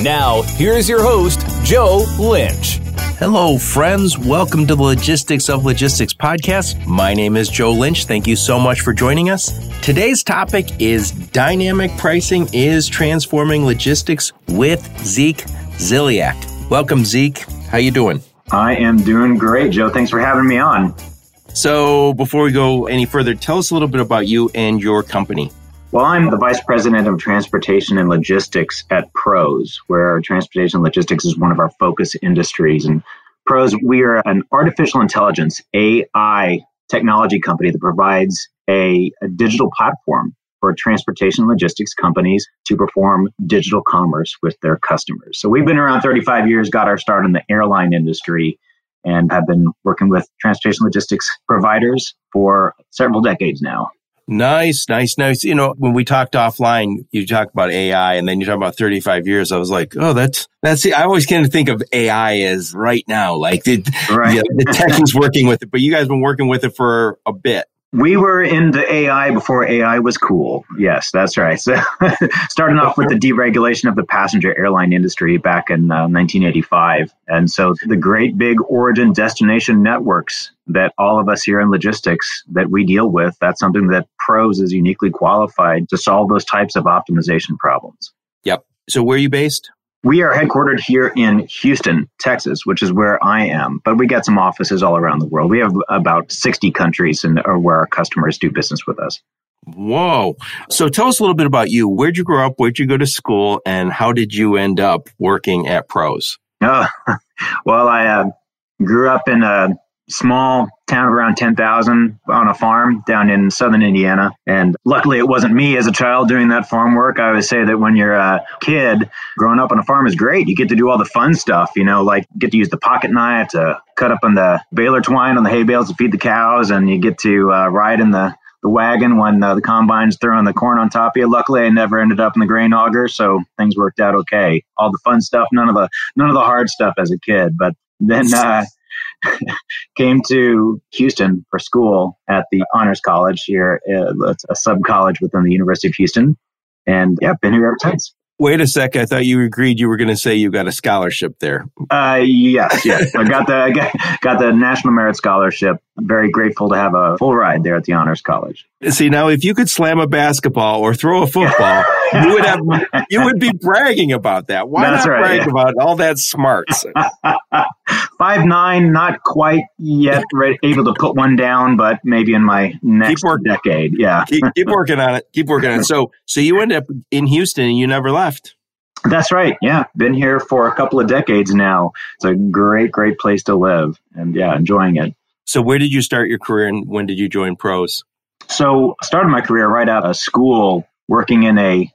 Now, here's your host, Joe Lynch. Hello, friends. Welcome to the Logistics of Logistics podcast. My name is Joe Lynch. Thank you so much for joining us. Today's topic is dynamic pricing is transforming logistics with Zeke Ziliak. Welcome, Zeke. How you doing? I am doing great, Joe. Thanks for having me on. So, before we go any further, tell us a little bit about you and your company. Well, I'm the Vice President of Transportation and Logistics at PROS, where transportation and logistics is one of our focus industries. And PROS, we are an artificial intelligence, AI technology company that provides a, a digital platform for transportation logistics companies to perform digital commerce with their customers. So we've been around 35 years, got our start in the airline industry, and have been working with transportation logistics providers for several decades now. Nice, nice, nice. You know, when we talked offline, you talked about AI and then you talk about 35 years. I was like, oh, that's, that's, I always kind of think of AI as right now, like the, right. the, the techies working with it, but you guys been working with it for a bit. We were into AI before AI was cool. Yes, that's right. So, starting off with the deregulation of the passenger airline industry back in uh, 1985. And so, the great big origin destination networks that all of us here in logistics that we deal with, that's something that PROS is uniquely qualified to solve those types of optimization problems. Yep. So, where are you based? We are headquartered here in Houston, Texas, which is where I am, but we got some offices all around the world. We have about 60 countries and where our customers do business with us. Whoa. So tell us a little bit about you. Where'd you grow up? Where'd you go to school? And how did you end up working at PROS? Oh, well, I uh, grew up in a small town of around 10,000 on a farm down in southern Indiana. And luckily, it wasn't me as a child doing that farm work. I always say that when you're a kid, growing up on a farm is great. You get to do all the fun stuff, you know, like get to use the pocket knife to cut up on the baler twine on the hay bales to feed the cows, and you get to uh, ride in the the wagon when uh, the combine's throwing the corn on top of you. Luckily, I never ended up in the grain auger, so things worked out okay. All the fun stuff, none of the none of the hard stuff as a kid. But then uh, came to Houston for school at the Honors College here. Uh, it's a sub college within the University of Houston. And yeah, been here ever since. Wait a sec. I thought you agreed you were going to say you got a scholarship there. Uh, yes, yes. I got the I got, got the National Merit Scholarship. very grateful to have a full ride there at the Honors College. See, now if you could slam a basketball or throw a football, you would have you would be bragging about that. Why That's not right, brag yeah. about all that smarts? Five nine, not quite yet ready, able to put one down, but maybe in my next keep decade. Yeah, keep, keep working on it. Keep working on it. So, so you end up in Houston and you never left. That's right. Yeah. Been here for a couple of decades now. It's a great, great place to live and yeah, enjoying it. So where did you start your career and when did you join pros? So started my career right out of school working in a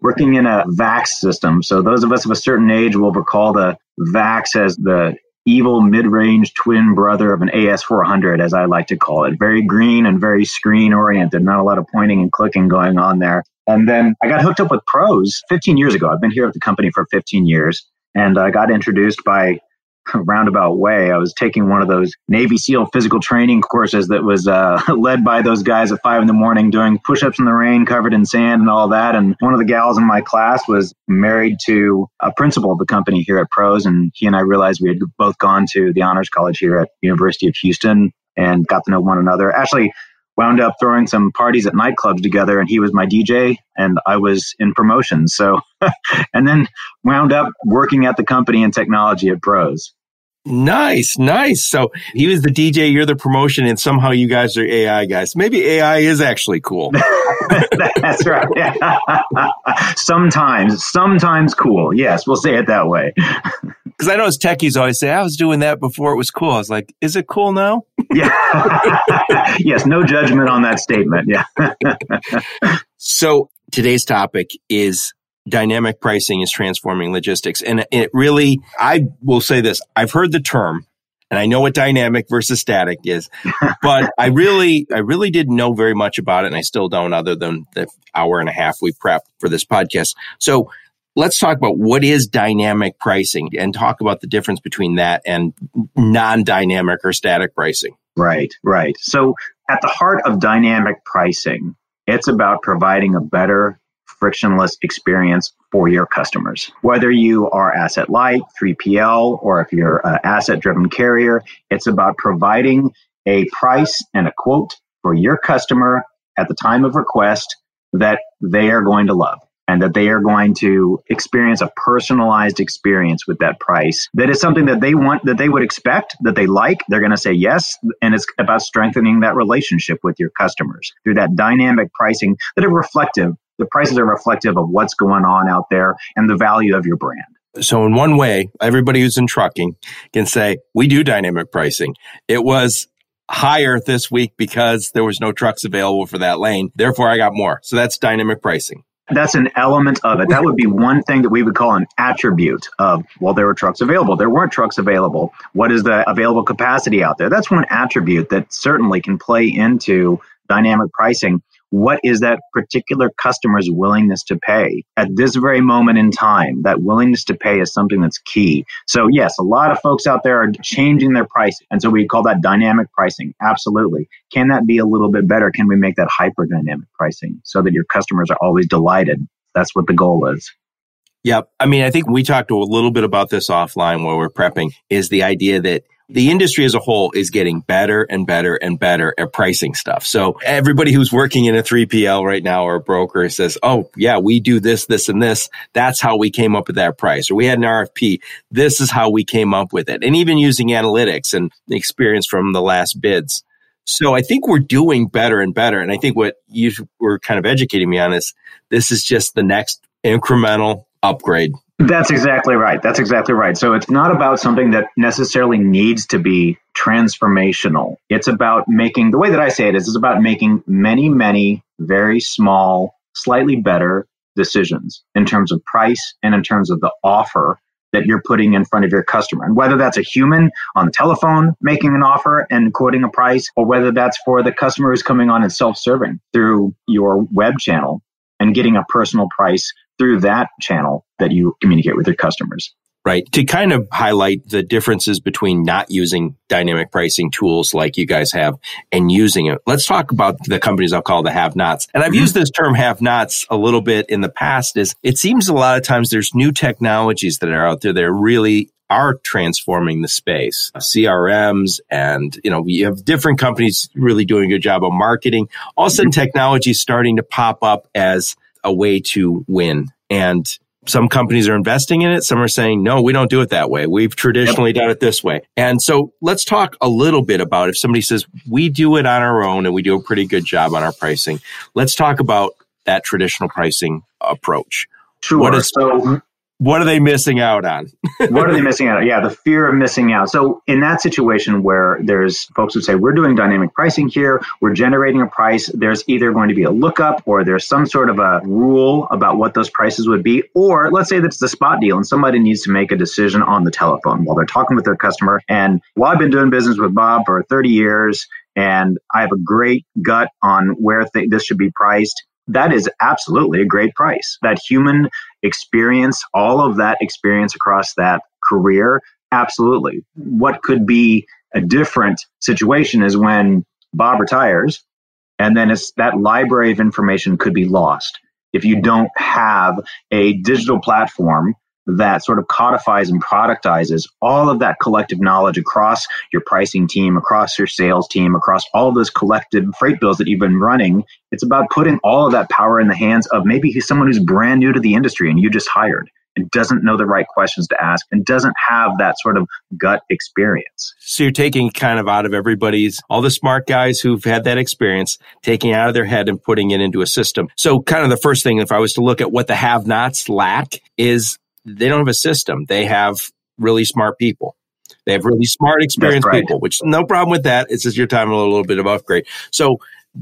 working in a VAX system. So those of us of a certain age will recall the VAX as the evil mid-range twin brother of an AS400, as I like to call it. Very green and very screen oriented. Not a lot of pointing and clicking going on there. And then I got hooked up with pros 15 years ago. I've been here at the company for 15 years. And I got introduced by roundabout way. I was taking one of those Navy SEAL physical training courses that was uh, led by those guys at five in the morning doing push ups in the rain covered in sand and all that. And one of the gals in my class was married to a principal of the company here at Pros. And he and I realized we had both gone to the Honors College here at University of Houston and got to know one another. Actually, wound up throwing some parties at nightclubs together and he was my DJ and I was in promotions. So, and then wound up working at the company in technology at Pros. Nice, nice. So he was the DJ, you're the promotion, and somehow you guys are AI guys. Maybe AI is actually cool. That's right. sometimes, sometimes cool. Yes, we'll say it that way. Because I know as techies always say, I was doing that before it was cool. I was like, is it cool now? yeah. yes, no judgment on that statement. Yeah. so today's topic is dynamic pricing is transforming logistics. And it really, I will say this I've heard the term and I know what dynamic versus static is, but I really, I really didn't know very much about it, and I still don't, other than the hour and a half we prepped for this podcast. So let's talk about what is dynamic pricing and talk about the difference between that and non-dynamic or static pricing. Right, right. So at the heart of dynamic pricing, it's about providing a better frictionless experience for your customers. Whether you are asset light, 3PL, or if you're an asset driven carrier, it's about providing a price and a quote for your customer at the time of request that they are going to love and that they are going to experience a personalized experience with that price that is something that they want that they would expect that they like they're going to say yes and it's about strengthening that relationship with your customers through that dynamic pricing that are reflective the prices are reflective of what's going on out there and the value of your brand so in one way everybody who's in trucking can say we do dynamic pricing it was higher this week because there was no trucks available for that lane. Therefore, I got more. So that's dynamic pricing. That's an element of it. That would be one thing that we would call an attribute of, well, there were trucks available. There weren't trucks available. What is the available capacity out there? That's one attribute that certainly can play into dynamic pricing what is that particular customer's willingness to pay at this very moment in time? That willingness to pay is something that's key. So yes a lot of folks out there are changing their pricing and so we call that dynamic pricing. Absolutely. Can that be a little bit better? Can we make that hyper dynamic pricing so that your customers are always delighted? That's what the goal is. Yep. I mean, I think we talked a little bit about this offline while we're prepping is the idea that the industry as a whole is getting better and better and better at pricing stuff. So everybody who's working in a 3PL right now or a broker says, Oh, yeah, we do this, this, and this. That's how we came up with that price. Or we had an RFP. This is how we came up with it. And even using analytics and the experience from the last bids. So I think we're doing better and better. And I think what you were kind of educating me on is this is just the next incremental upgrade that's exactly right. That's exactly right. So it's not about something that necessarily needs to be transformational. It's about making, the way that I say it is, it's about making many, many very small, slightly better decisions in terms of price and in terms of the offer that you're putting in front of your customer. And whether that's a human on the telephone making an offer and quoting a price, or whether that's for the customer who's coming on and self serving through your web channel and getting a personal price through that channel that you communicate with your customers. Right. To kind of highlight the differences between not using dynamic pricing tools like you guys have and using it. Let's talk about the companies I'll call the have nots. And I've mm-hmm. used this term have nots a little bit in the past is it seems a lot of times there's new technologies that are out there that are really are transforming the space. CRMs and, you know, you have different companies really doing a good job of marketing. All of a sudden technology is starting to pop up as a way to win. And some companies are investing in it. Some are saying, no, we don't do it that way. We've traditionally done it this way. And so let's talk a little bit about if somebody says we do it on our own and we do a pretty good job on our pricing. Let's talk about that traditional pricing approach. Sure. What is, so what are they missing out on? what are they missing out on? Yeah, the fear of missing out. So in that situation where there's folks who say we're doing dynamic pricing here, we're generating a price, there's either going to be a lookup or there's some sort of a rule about what those prices would be, or let's say that's the spot deal and somebody needs to make a decision on the telephone while they're talking with their customer. And while I've been doing business with Bob for 30 years and I have a great gut on where th- this should be priced that is absolutely a great price. That human experience, all of that experience across that career, absolutely. What could be a different situation is when Bob retires and then it's that library of information could be lost if you don't have a digital platform that sort of codifies and productizes all of that collective knowledge across your pricing team, across your sales team, across all those collective freight bills that you've been running. It's about putting all of that power in the hands of maybe someone who's brand new to the industry and you just hired and doesn't know the right questions to ask and doesn't have that sort of gut experience. So you're taking kind of out of everybody's, all the smart guys who've had that experience, taking out of their head and putting it into a system. So kind of the first thing, if I was to look at what the have nots lack is they don't have a system. They have really smart people. They have really smart, experienced right. people, which no problem with that. It's just your time a little, little bit of upgrade. So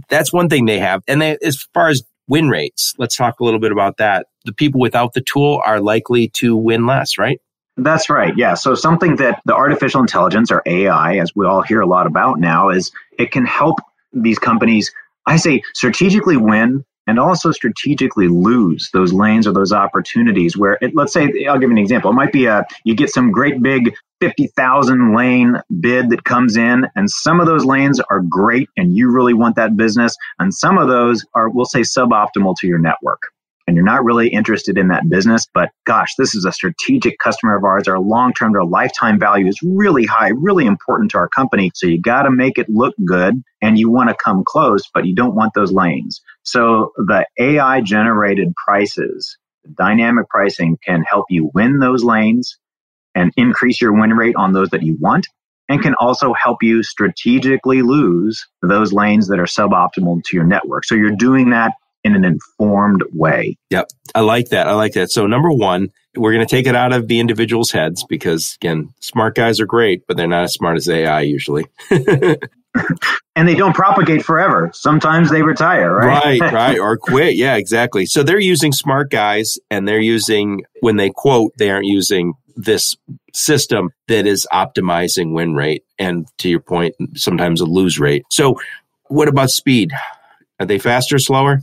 that's one thing they have. And they, as far as win rates, let's talk a little bit about that. The people without the tool are likely to win less, right? That's right. Yeah. So something that the artificial intelligence or AI, as we all hear a lot about now, is it can help these companies, I say, strategically win and also strategically lose those lanes or those opportunities where it, let's say I'll give you an example. It might be a you get some great big 50,000 lane bid that comes in and some of those lanes are great and you really want that business and some of those are we'll say suboptimal to your network and you're not really interested in that business, but gosh, this is a strategic customer of ours. Our long term, our lifetime value is really high, really important to our company. So you got to make it look good and you want to come close, but you don't want those lanes. So the AI generated prices, dynamic pricing can help you win those lanes and increase your win rate on those that you want and can also help you strategically lose those lanes that are suboptimal to your network. So you're doing that in an informed way. Yep. I like that. I like that. So, number one, we're going to take it out of the individual's heads because, again, smart guys are great, but they're not as smart as AI usually. and they don't propagate forever. Sometimes they retire, right? Right, right, or quit. Yeah, exactly. So they're using smart guys and they're using, when they quote, they aren't using this system that is optimizing win rate and to your point, sometimes a lose rate. So, what about speed? Are they faster, slower?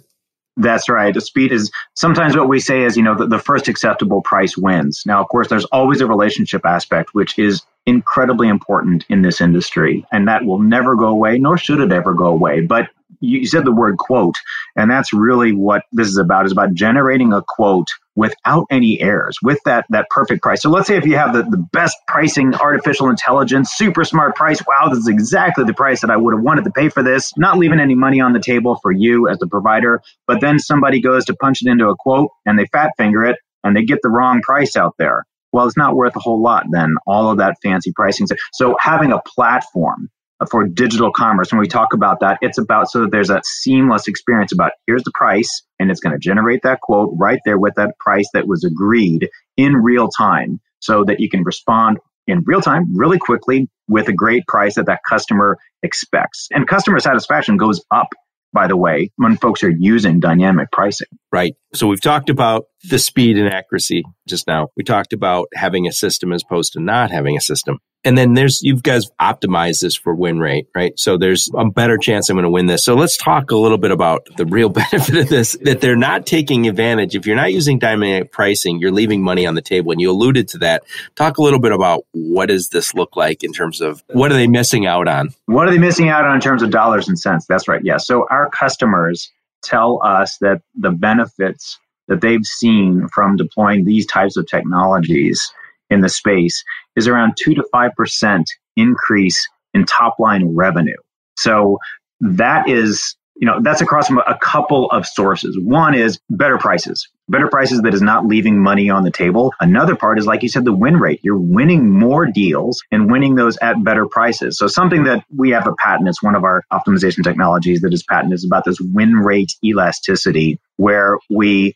That's right. The speed is sometimes what we say is, you know, the, the, first acceptable price wins. Now, of course, there's always a relationship aspect, which is incredibly important in this industry, and that will never go away, nor should it ever go away. But you said the word quote, and that's really what this is about, is about generating a quote without any errors, with that that perfect price. So let's say if you have the, the best pricing, artificial intelligence, super smart price, wow, this is exactly the price that I would have wanted to pay for this, not leaving any money on the table for you as the provider, but then somebody goes to punch it into a quote and they fat finger it and they get the wrong price out there. Well, it's not worth a whole lot then, all of that fancy pricing. So having a platform for digital commerce. When we talk about that, it's about so that there's a seamless experience about here's the price, and it's going to generate that quote right there with that price that was agreed in real time so that you can respond in real time, really quickly with a great price that that customer expects. And customer satisfaction goes up by the way, when folks are using dynamic pricing. Right. So we've talked about the speed and accuracy just now. We talked about having a system as opposed to not having a system. And then there's, you've guys optimize this for win rate, right? So there's a better chance I'm going to win this. So let's talk a little bit about the real benefit of this, that they're not taking advantage. If you're not using dynamic pricing, you're leaving money on the table. And you alluded to that. Talk a little bit about what does this look like in terms of what are they missing out on? What are they missing out on in terms of dollars and cents? That's right. Yeah. So our customers tell us that the benefits that they've seen from deploying these types of technologies in the space is around 2 to 5% increase in top line revenue. So that is, you know, that's across a couple of sources. One is better prices, better prices that is not leaving money on the table. Another part is, like you said, the win rate. You're winning more deals and winning those at better prices. So something that we have a patent, it's one of our optimization technologies that is patent is about this win rate elasticity where we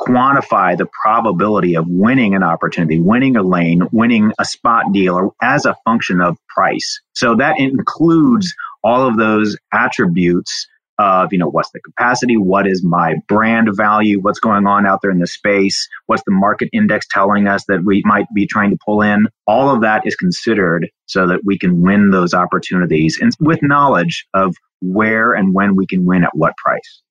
quantify the probability of winning an opportunity, winning a lane, winning a spot deal as a function of price. So that includes all of those attributes of, you know, what's the capacity? What is my brand value? What's going on out there in the space? What's the market index telling us that we might be trying to pull in? All of that is considered so that we can win those opportunities and with knowledge of where and when we can win at what price.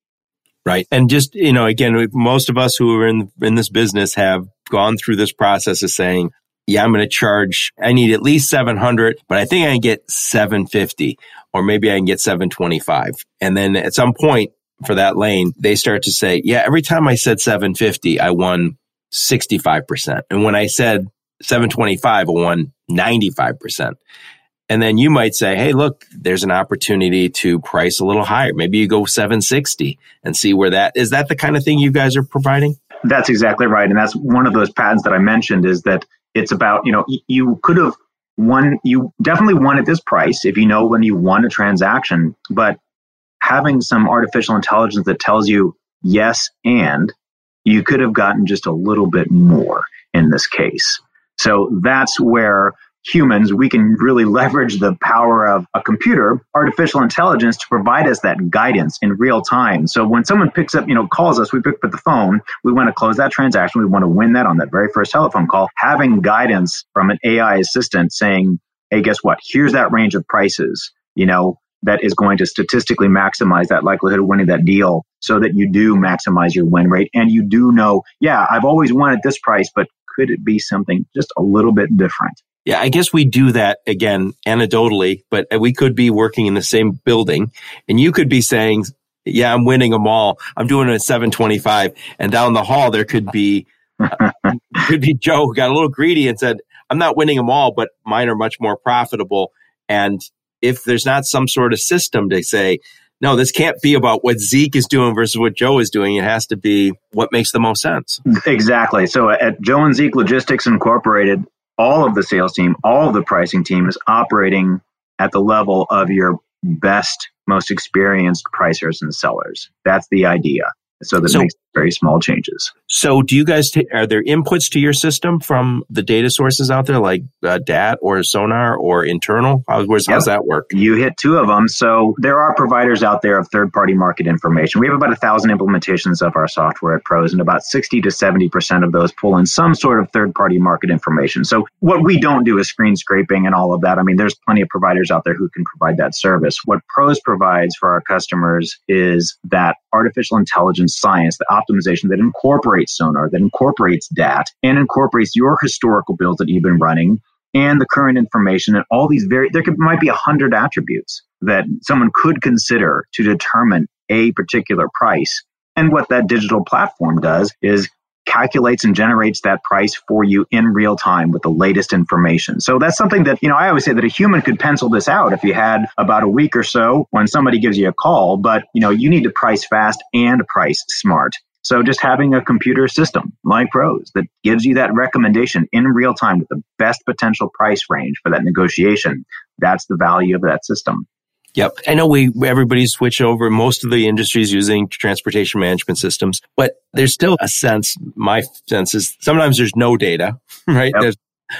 Right. And just, you know, again, most of us who are in, in this business have gone through this process of saying, yeah, I'm going to charge, I need at least 700, but I think I can get 750 or maybe I can get 725. And then at some point for that lane, they start to say, yeah, every time I said 750, I won 65%. And when I said 725, I won 95%. And then you might say, Hey, look, there's an opportunity to price a little higher. Maybe you go 760 and see where that is that the kind of thing you guys are providing? That's exactly right. And that's one of those patents that I mentioned is that it's about, you know, you could have won, you definitely won at this price if you know when you won a transaction, but having some artificial intelligence that tells you yes and you could have gotten just a little bit more in this case. So that's where humans, we can really leverage the power of a computer, artificial intelligence to provide us that guidance in real time. So when someone picks up, you know, calls us, we pick up the phone, we want to close that transaction, we want to win that on that very first telephone call, having guidance from an AI assistant saying, hey, guess what? Here's that range of prices, you know, that is going to statistically maximize that likelihood of winning that deal so that you do maximize your win rate and you do know, yeah, I've always wanted this price, but could it be something just a little bit different? Yeah, I guess we do that again anecdotally, but we could be working in the same building and you could be saying, yeah, I'm winning them all. I'm doing it at 725. And down the hall, there could be, uh, could be Joe who got a little greedy and said, I'm not winning them all, but mine are much more profitable. And if there's not some sort of system to say, no, this can't be about what Zeke is doing versus what Joe is doing. It has to be what makes the most sense. Exactly. So at Joe and Zeke Logistics Incorporated, all of the sales team, all of the pricing team is operating at the level of your best, most experienced pricers and sellers. That's the idea. So that so, makes very small changes. So, do you guys t- are there inputs to your system from the data sources out there, like uh, DAT or Sonar or internal? How, yep. How's that work? You hit two of them. So, there are providers out there of third-party market information. We have about a thousand implementations of our software at Pros, and about sixty to seventy percent of those pull in some sort of third-party market information. So, what we don't do is screen scraping and all of that. I mean, there's plenty of providers out there who can provide that service. What Pros provides for our customers is that artificial intelligence science, the optimization that incorporates Sonar, that incorporates DAT, and incorporates your historical builds that you've been running and the current information and all these very there could might be a hundred attributes that someone could consider to determine a particular price. And what that digital platform does is calculates and generates that price for you in real time with the latest information. So that's something that, you know, I always say that a human could pencil this out if you had about a week or so when somebody gives you a call, but, you know, you need to price fast and price smart. So just having a computer system like Pros that gives you that recommendation in real time with the best potential price range for that negotiation, that's the value of that system. Yep. I know we, everybody switched over. Most of the industries using transportation management systems, but there's still a sense, my sense is sometimes there's no data, right? Yep. There's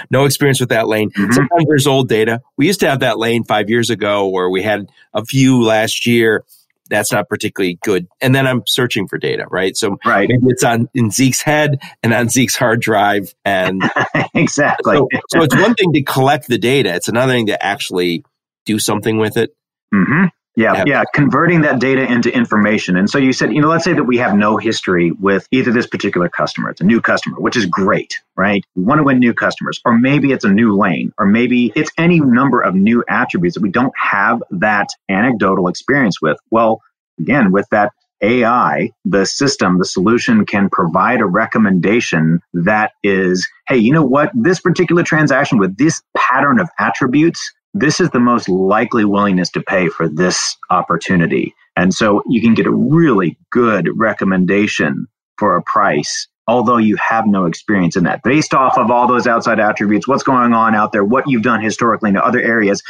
no experience with that lane. Mm-hmm. Sometimes there's old data. We used to have that lane five years ago where we had a few last year. That's not particularly good. And then I'm searching for data, right? So right. maybe it's on in Zeke's head and on Zeke's hard drive. And exactly. So, so it's one thing to collect the data. It's another thing to actually do something with it. Mm-hmm. Yeah, yeah, converting that data into information. And so you said, you know, let's say that we have no history with either this particular customer, it's a new customer, which is great, right? We want to win new customers, or maybe it's a new lane, or maybe it's any number of new attributes that we don't have that anecdotal experience with. Well, again, with that AI, the system, the solution can provide a recommendation that is, hey, you know what? This particular transaction with this pattern of attributes this is the most likely willingness to pay for this opportunity. And so you can get a really good recommendation for a price, although you have no experience in that. Based off of all those outside attributes, what's going on out there, what you've done historically in other areas,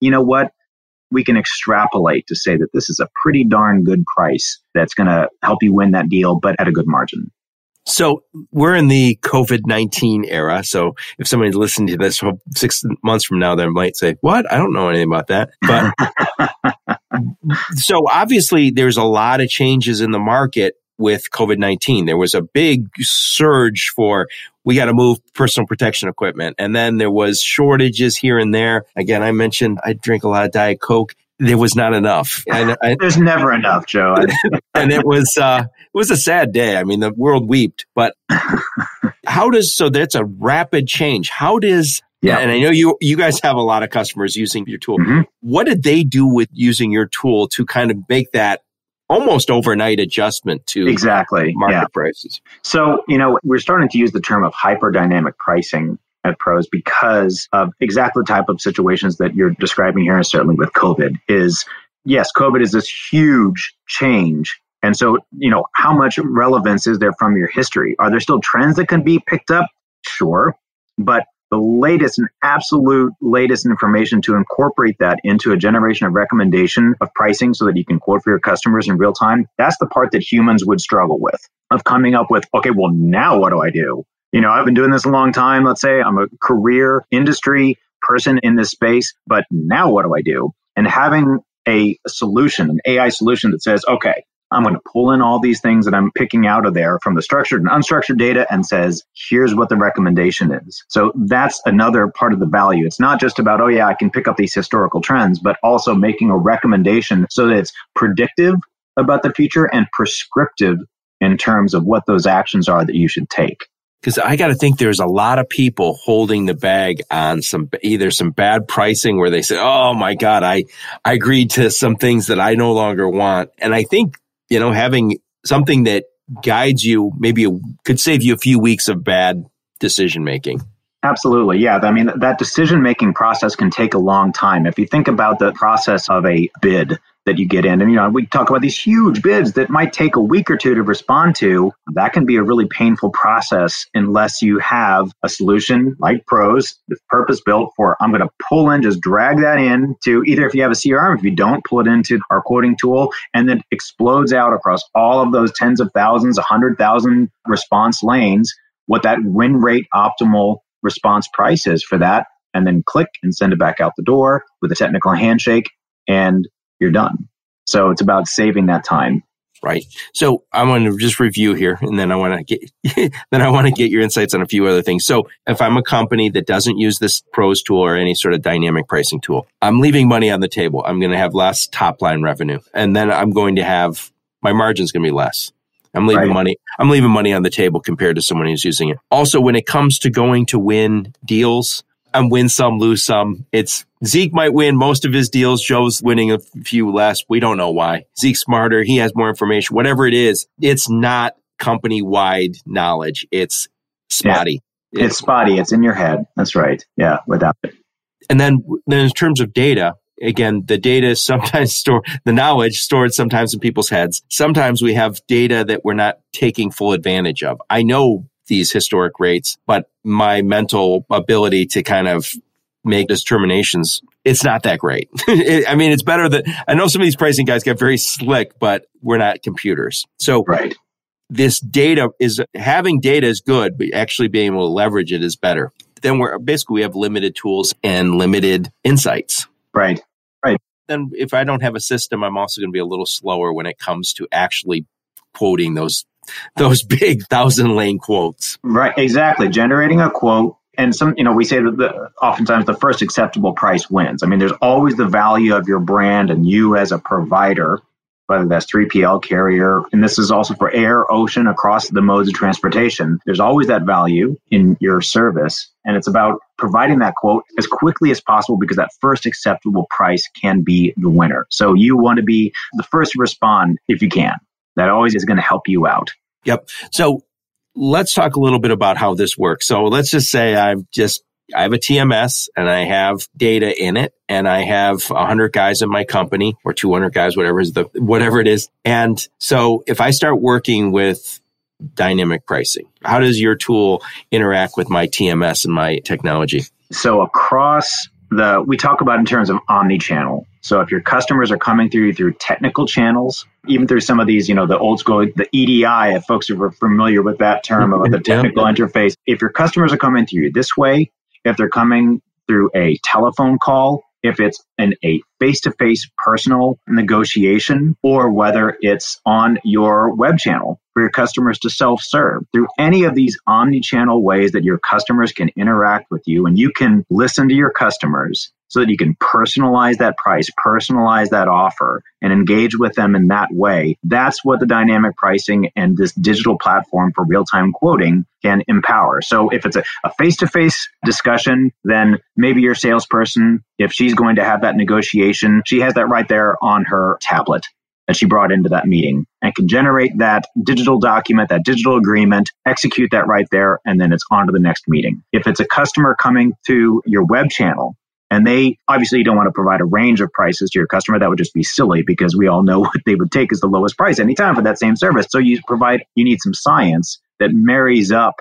you know what? We can extrapolate to say that this is a pretty darn good price that's going to help you win that deal, but at a good margin. So we're in the COVID 19 era. So if somebody listened to this six months from now, they might say, What? I don't know anything about that. But so obviously, there's a lot of changes in the market with COVID 19. There was a big surge for we got to move personal protection equipment. And then there was shortages here and there. Again, I mentioned I drink a lot of Diet Coke there was not enough. And, I, There's never enough, Joe. and it was uh, it was a sad day. I mean, the world wept. But how does so? That's a rapid change. How does yeah. And I know you you guys have a lot of customers using your tool. Mm-hmm. What did they do with using your tool to kind of make that almost overnight adjustment to exactly market yeah. prices? So, you know, we're starting to use the term of hyper dynamic pricing at pros because of exactly the type of situations that you're describing here, and certainly with COVID, is yes, COVID is this huge change. And so, you know, how much relevance is there from your history? Are there still trends that can be picked up? Sure. But the latest and absolute latest information to incorporate that into a generation of recommendation of pricing so that you can quote for your customers in real time, that's the part that humans would struggle with of coming up with, okay, well, now what do I do? You know, I've been doing this a long time. Let's say I'm a career industry person in this space, but now what do I do? And having a solution, an AI solution that says, okay, I'm going to pull in all these things that I'm picking out of there from the structured and unstructured data and says, here's what the recommendation is. So that's another part of the value. It's not just about, oh, yeah, I can pick up these historical trends, but also making a recommendation so that it's predictive about the future and prescriptive in terms of what those actions are that you should take because I got to think there's a lot of people holding the bag on some either some bad pricing where they say, "Oh my God, I I agreed to some things that I no longer want," and I think you know having something that guides you maybe could save you a few weeks of bad decision making. Absolutely. Yeah. I mean, that decision making process can take a long time. If you think about the process of a bid, that you get in. And, you know, we talk about these huge bids that might take a week or two to respond to. That can be a really painful process unless you have a solution like Pros purpose built for, I'm going to pull in, just drag that in to either if you have a CRM, if you don't, pull it into our quoting tool, and then explodes out across all of those tens of thousands, 100,000 response lanes, what that win rate optimal response price is for that. And then click and send it back out the door with a technical handshake. And you're done. So it's about saving that time. Right. So I want to just review here and then I want to get, then I want to get your insights on a few other things. So if I'm a company that doesn't use this pros tool or any sort of dynamic pricing tool, I'm leaving money on the table. I'm going to have less top line revenue and then I'm going to have my margin's going to be less. I'm leaving right. money. I'm leaving money on the table compared to someone who's using it. Also, when it comes to going to win deals, and win some, lose some. It's Zeke might win most of his deals. Joe's winning a few less. We don't know why. Zeke's smarter. He has more information. Whatever it is, it's not company wide knowledge. It's spotty. Yeah. It's spotty. It's in your head. That's right. Yeah, without it. And then, then in terms of data, again, the data is sometimes stored, the knowledge stored sometimes in people's heads. Sometimes we have data that we're not taking full advantage of. I know these historic rates, but my mental ability to kind of make determinations, it's not that great. I mean, it's better that I know some of these pricing guys get very slick, but we're not computers. So right. this data is having data is good, but actually being able to leverage it is better. Then we're basically we have limited tools and limited insights. Right. Right. Then if I don't have a system, I'm also going to be a little slower when it comes to actually quoting those those big thousand lane quotes. Right, exactly. Generating a quote and some, you know, we say that the, oftentimes the first acceptable price wins. I mean, there's always the value of your brand and you as a provider, whether that's 3PL carrier, and this is also for air, ocean, across the modes of transportation. There's always that value in your service. And it's about providing that quote as quickly as possible because that first acceptable price can be the winner. So you want to be the first to respond if you can that always is going to help you out. Yep. So let's talk a little bit about how this works. So let's just say I've just I have a TMS and I have data in it and I have 100 guys in my company or 200 guys whatever is the whatever it is. And so if I start working with dynamic pricing, how does your tool interact with my TMS and my technology? So across the we talk about in terms of omni-channel. So if your customers are coming through you through technical channels, even through some of these, you know, the old school, the EDI, if folks are familiar with that term about the mm-hmm. technical interface, if your customers are coming through you this way, if they're coming through a telephone call, if it's an a face-to-face personal negotiation or whether it's on your web channel for your customers to self-serve through any of these omni-channel ways that your customers can interact with you and you can listen to your customers so that you can personalize that price, personalize that offer, and engage with them in that way. That's what the dynamic pricing and this digital platform for real time quoting can empower. So if it's a face to face discussion, then maybe your salesperson, if she's going to have that negotiation, she has that right there on her tablet that she brought into that meeting and can generate that digital document, that digital agreement, execute that right there, and then it's on to the next meeting. If it's a customer coming to your web channel, and they obviously don't want to provide a range of prices to your customer. That would just be silly because we all know what they would take as the lowest price anytime for that same service. So you provide, you need some science that marries up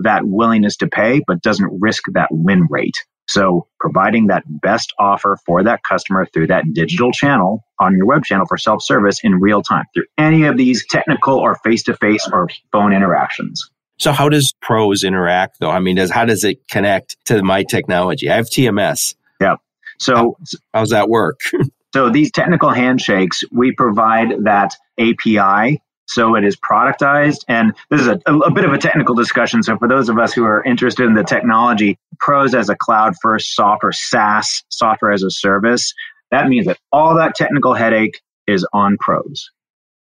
that willingness to pay, but doesn't risk that win rate. So providing that best offer for that customer through that digital channel on your web channel for self-service in real time through any of these technical or face-to-face or phone interactions. So how does pros interact though? I mean, does how does it connect to my technology? I have TMS. Yeah. So how, how's that work? so these technical handshakes, we provide that API so it is productized. And this is a, a, bit of a technical discussion. So for those of us who are interested in the technology, pros as a cloud first software, SaaS, software as a service, that means that all that technical headache is on pros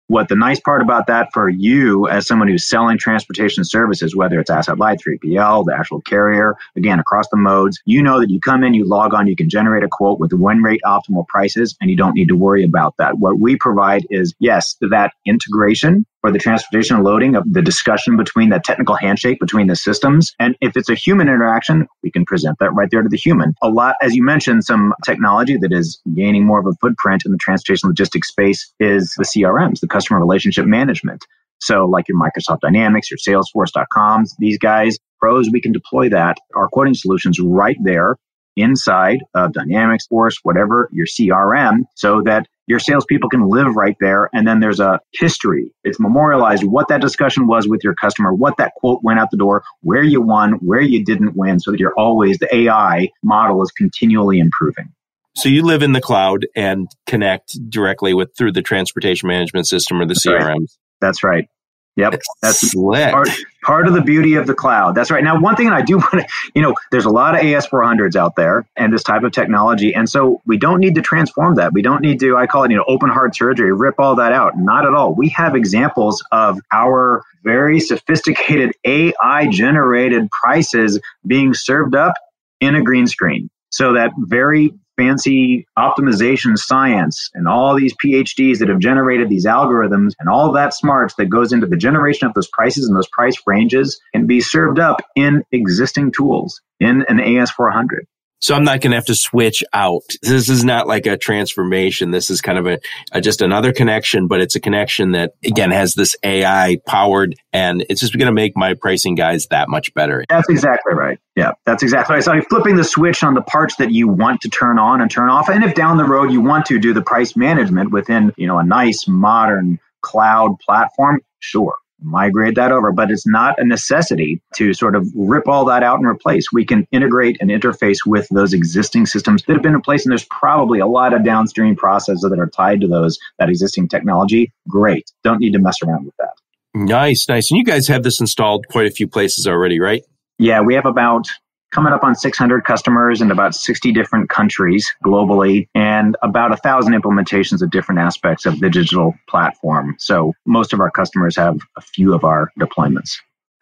what the nice part about that for you as someone who's selling transportation services, whether it's asset light, 3PL, the actual carrier, again, across the modes, you know that you come in, you log on, you can generate a quote with win rate optimal prices, and you don't need to worry about that. What we provide is, yes, that integration for the transportation loading of the discussion between that technical handshake between the systems. And if it's a human interaction, we can present that right there to the human. A lot, as you mentioned, some technology that is gaining more of a footprint in the transportation logistics space is the CRMs, the customer relationship management. So like your Microsoft Dynamics, your Salesforce.coms, these guys, pros, we can deploy that, our quoting solutions right there inside of Dynamics Force, whatever your CRM, so that your salespeople can live right there. And then there's a history. It's memorialized what that discussion was with your customer, what that quote went out the door, where you won, where you didn't win, so that you're always, the AI model is continually improving. So you live in the cloud and connect directly with through the transportation management system or the CRMs. That's right. Yep. That's Slick. Part, part of the beauty of the cloud. That's right. Now, one thing I do want to, you know, there's a lot of AS400s out there and this type of technology. And so we don't need to transform that. We don't need to, I call it, you know, open heart surgery, rip all that out. Not at all. We have examples of our very sophisticated AI generated prices being served up in a green screen. So that very fancy optimization science and all these PhDs that have generated these algorithms and all that smarts that goes into the generation of those prices and those price ranges can be served up in existing tools in an AS400. So I'm not going to have to switch out. This is not like a transformation. This is kind of a, a, just another connection, but it's a connection that again has this AI powered and it's just going to make my pricing guys that much better. That's exactly right. Yeah, that's exactly right. So you're flipping the switch on the parts that you want to turn on and turn off. And if down the road you want to do the price management within, you know, a nice modern cloud platform, sure migrate that over, but it's not a necessity to sort of rip all that out and replace. We can integrate and interface with those existing systems that have been in place, and there's probably a lot of downstream processes that are tied to those that existing technology. Great, don't need to mess around with that. Nice, nice. And you guys have this installed quite a few places already, right? Yeah, we have about coming up on 600 customers in about 60 different countries globally and about a thousand implementations of different aspects of the digital platform. So most of our customers have a few of our deployments.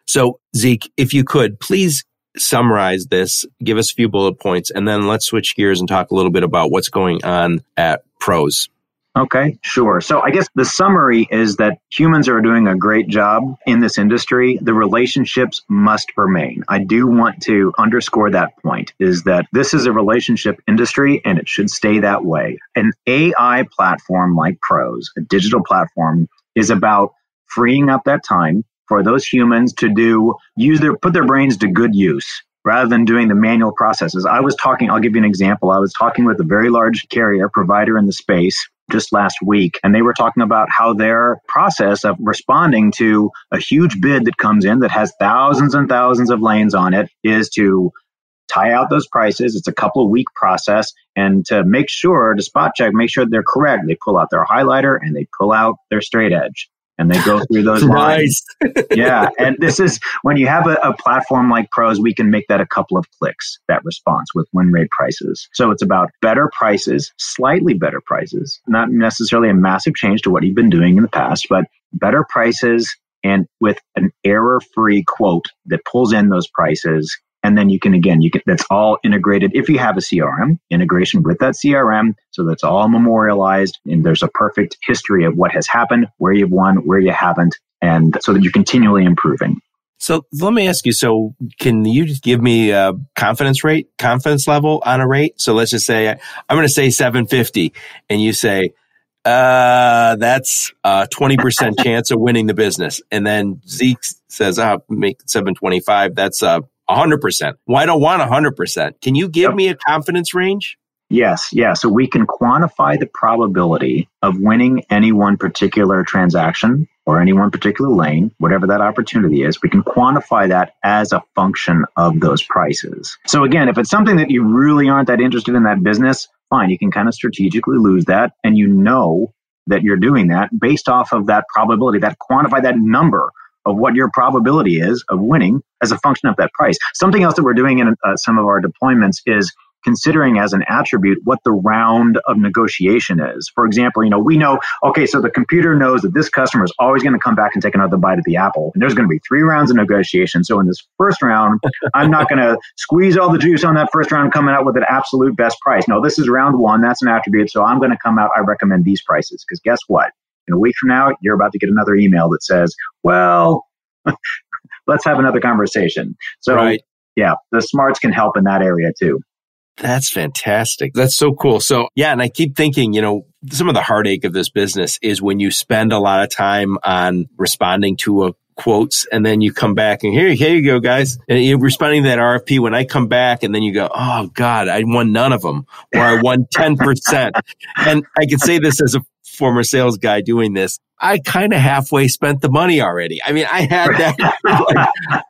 So Zeke, if you could please summarize this, give us a few bullet points, and then let's switch gears and talk a little bit about what's going on at Pros. Okay, sure. So I guess the summary is that humans are doing a great job in this industry. The relationships must remain. I do want to underscore that point is that this is a relationship industry and it should stay that way. An AI platform like Pros, a digital platform, is about freeing up that time for those humans to do use their put their brains to good use rather than doing the manual processes. I was talking, I'll give you an example. I was talking with a very large carrier provider in the space just last week, and they were talking about how their process of responding to a huge bid that comes in that has thousands and thousands of lanes on it is to tie out those prices. It's a couple of week process. And to make sure, to spot check, make sure they're correct, they pull out their highlighter and they pull out their straight edge and they go through those lines. yeah. And this is when you have a, a, platform like Pros, we can make that a couple of clicks, that response with win rate prices. So it's about better prices, slightly better prices, not necessarily a massive change to what you've been doing in the past, but better prices and with an error free quote that pulls in those prices and then you can, again, you can, that's all integrated. If you have a CRM, integration with that CRM. So that's all memorialized and there's a perfect history of what has happened, where you've won, where you haven't, and so that you're continually improving. So let me ask you. So can you give me a confidence rate, confidence level on a rate? So let's just say I'm going to say 750 and you say, uh, that's a 20% chance of winning the business. And then Zeke says, I'll make 725. That's a 100%. Well, I don't want 100%. Can you give yep. me a confidence range? Yes, yeah. So we can quantify the probability of winning any one particular transaction or any one particular lane, whatever that opportunity is, we can quantify that as a function of those prices. So again, if it's something that you really aren't that interested in that business, fine, you can kind of strategically lose that and you know that you're doing that based off of that probability, that quantify that number of what your probability is of winning as a function of that price. Something else that we're doing in uh, some of our deployments is considering as an attribute what the round of negotiation is. For example, you know, we know, okay, so the computer knows that this customer is always going to come back and take another bite of the apple. And there's going to be three rounds of negotiation. So in this first round, I'm not going to squeeze all the juice on that first round coming out with an absolute best price. No, this is round one. That's an attribute. So I'm going to come out, I recommend these prices. Because guess what? In a week from now, you're about to get another email that says, well, let's have another conversation. So, right. yeah, the smarts can help in that area too. That's fantastic. That's so cool. So, yeah, and I keep thinking, you know, some of the heartache of this business is when you spend a lot of time on responding to a quotes and then you come back and here, here you go, guys. And you're responding to that RFP. When I come back and then you go, oh God, I won none of them or I won 10%. and I can say this as a former sales guy doing this. I kind of halfway spent the money already. I mean, I had that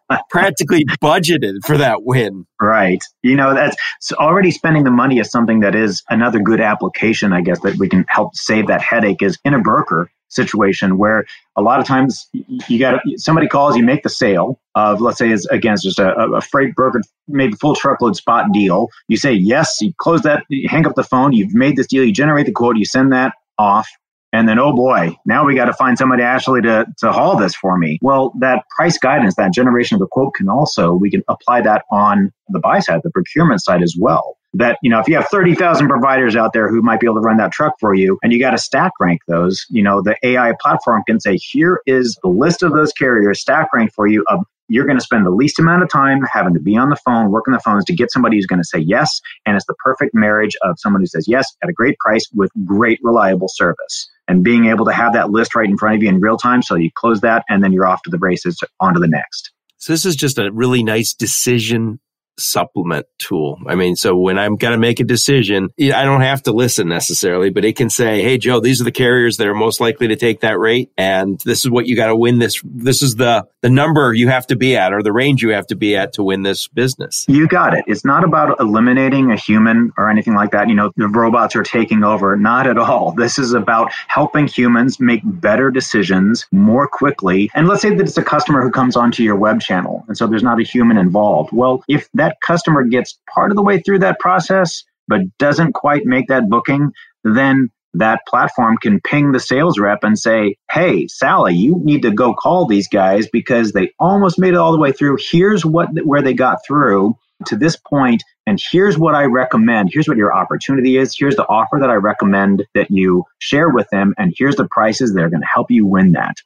like, practically budgeted for that win. Right. You know, that's so already spending the money is something that is another good application, I guess, that we can help save that headache is in a broker situation where a lot of times you got somebody calls you make the sale of let's say is against just a, a freight broker maybe full truckload spot deal you say yes you close that you hang up the phone you've made this deal you generate the quote you send that off and then, oh boy, now we got to find somebody actually to, to haul this for me. Well, that price guidance, that generation of the quote can also, we can apply that on the buy side, the procurement side as well. That, you know, if you have 30,000 providers out there who might be able to run that truck for you and you got to stack rank those, you know, the AI platform can say, here is the list of those carriers stack rank for you of you're going to spend the least amount of time having to be on the phone, working the phones to get somebody who's going to say yes. And it's the perfect marriage of someone who says yes at a great price with great, reliable service. And being able to have that list right in front of you in real time. So you close that and then you're off to the races, on to the next. So this is just a really nice decision supplement tool. I mean, so when I'm going to make a decision, I don't have to listen necessarily, but it can say, Hey, Joe, these are the carriers that are most likely to take that rate. And this is what you got to win this. This is the, the number you have to be at or the range you have to be at to win this business. You got it. It's not about eliminating a human or anything like that. You know, the robots are taking over. Not at all. This is about helping humans make better decisions more quickly. And let's say that it's a customer who comes onto your web channel. And so there's not a human involved. Well, if that that customer gets part of the way through that process, but doesn't quite make that booking, then that platform can ping the sales rep and say, Hey, Sally, you need to go call these guys because they almost made it all the way through. Here's what, where they got through to this point, and here's what I recommend. Here's what your opportunity is. Here's the offer that I recommend that you share with them, and here's the prices that are going to help you win that.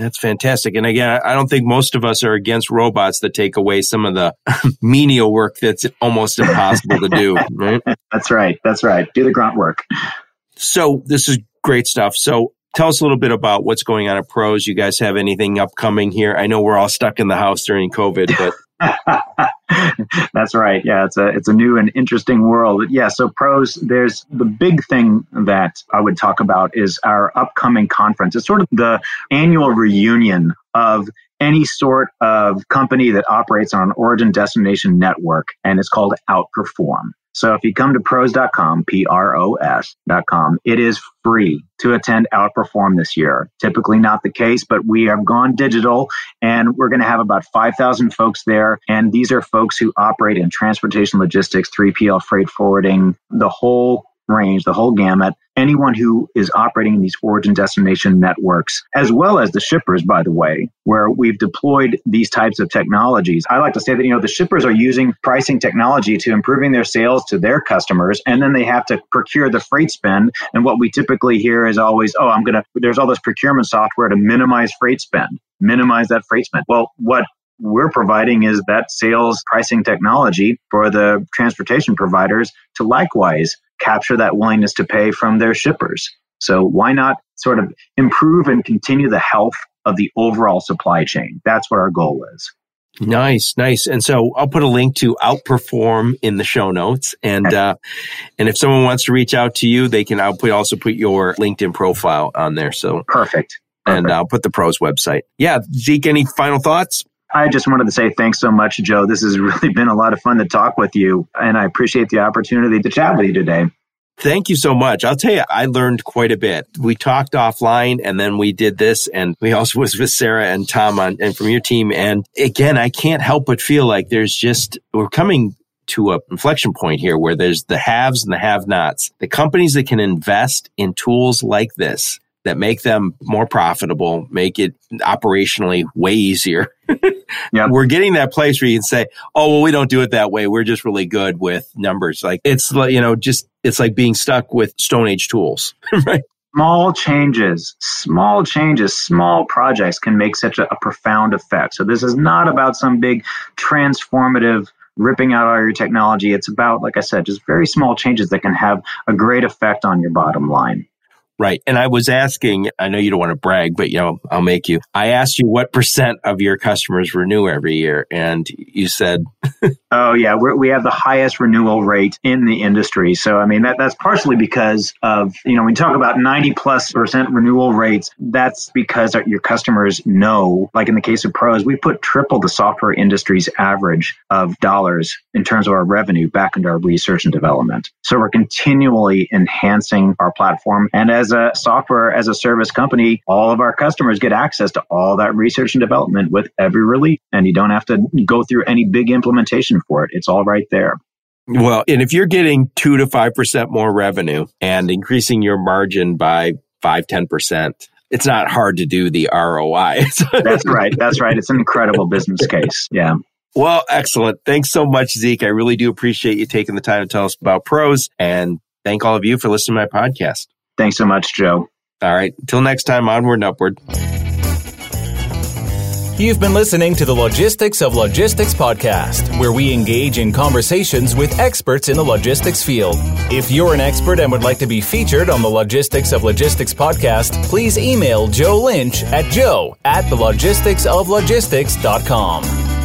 That's fantastic. And again, I don't think most of us are against robots that take away some of the menial work that's almost impossible to do. Right? That's right. That's right. Do the grunt work. So this is great stuff. So tell us a little bit about what's going on at Pros. You guys have anything upcoming here? I know we're all stuck in the house during COVID, but That's right. Yeah, it's a it's a new and interesting world. Yeah, so pros, there's the big thing that I would talk about is our upcoming conference. It's sort of the annual reunion of any sort of company that operates on an origin destination network and it's called Outperform. So if you come to pros.com, P R O S.com, it is free to attend Outperform this year. Typically not the case, but we have gone digital and we're going to have about 5,000 folks there. And these are folks who operate in transportation logistics, 3PL freight forwarding, the whole range, the whole gamut, anyone who is operating in these origin destination networks, as well as the shippers, by the way, where we've deployed these types of technologies. I like to say that, you know, the shippers are using pricing technology to improving their sales to their customers, and then they have to procure the freight spend. And what we typically hear is always, oh, I'm going to, there's all this procurement software to minimize freight spend, minimize that freight spend. Well, what we're providing is that sales pricing technology for the transportation providers to likewise capture that willingness to pay from their shippers. So why not sort of improve and continue the health of the overall supply chain? That's what our goal is. Nice, nice. And so I'll put a link to Outperform in the show notes. And uh, and if someone wants to reach out to you, they can. I'll put also put your LinkedIn profile on there. So perfect. and I'll put the pros website. Yeah, Zeke, any final thoughts? I just wanted to say thanks so much, Joe. This has really been a lot of fun to talk with you, and I appreciate the opportunity to chat with you today. Thank you so much. I'll tell you, I learned quite a bit. We talked offline and then we did this and we also was with Sarah and Tom on, and from your team. And again, I can't help but feel like there's just, we're coming to a inflection point here where there's the haves and the have nots. The companies that can invest in tools like this that make them more profitable, make it operationally way easier. yep. We're getting that place where you can say, "Oh, well, we don't do it that way. We're just really good with numbers." Like it's like you know, just it's like being stuck with Stone Age tools, right? Small changes, small changes, small projects can make such a, a profound effect. So this is not about some big transformative ripping out all your technology. It's about, like I said, just very small changes that can have a great effect on your bottom line. Right. And I was asking, I know you don't want to brag, but you know, I'll make you. I asked you what percent of your customers renew every year. And you said, Oh yeah. We're, we have the highest renewal rate in the industry. So, I mean, that, that's partially because of, you know, we talk about 90 plus percent renewal rates, that's because your customers know, like in the case of pros, we put triple the software industry's average of dollars in terms of our revenue back into our research and development. So we're continually enhancing our platform. And as a software as a service company, all of our customers get access to all that research and development with every release. And you don't have to go through any big implementation for it. It's all right there. Well, and if you're getting two to 5% more revenue and increasing your margin by five, 10%, it's not hard to do the ROI. That's right. That's right. It's an incredible business case. Yeah. Well, excellent. Thanks so much, Zeke. I really do appreciate you taking the time to tell us about pros and thank all of you for listening to my podcast. Thanks so much, Joe. All right. Till next time, onward and upward. You've been listening to the Logistics of Logistics podcast, where we engage in conversations with experts in the logistics field. If you're an expert and would like to be featured on the Logistics of Logistics podcast, please email Joe Lynch at joe at the logisticsoflogistics.com.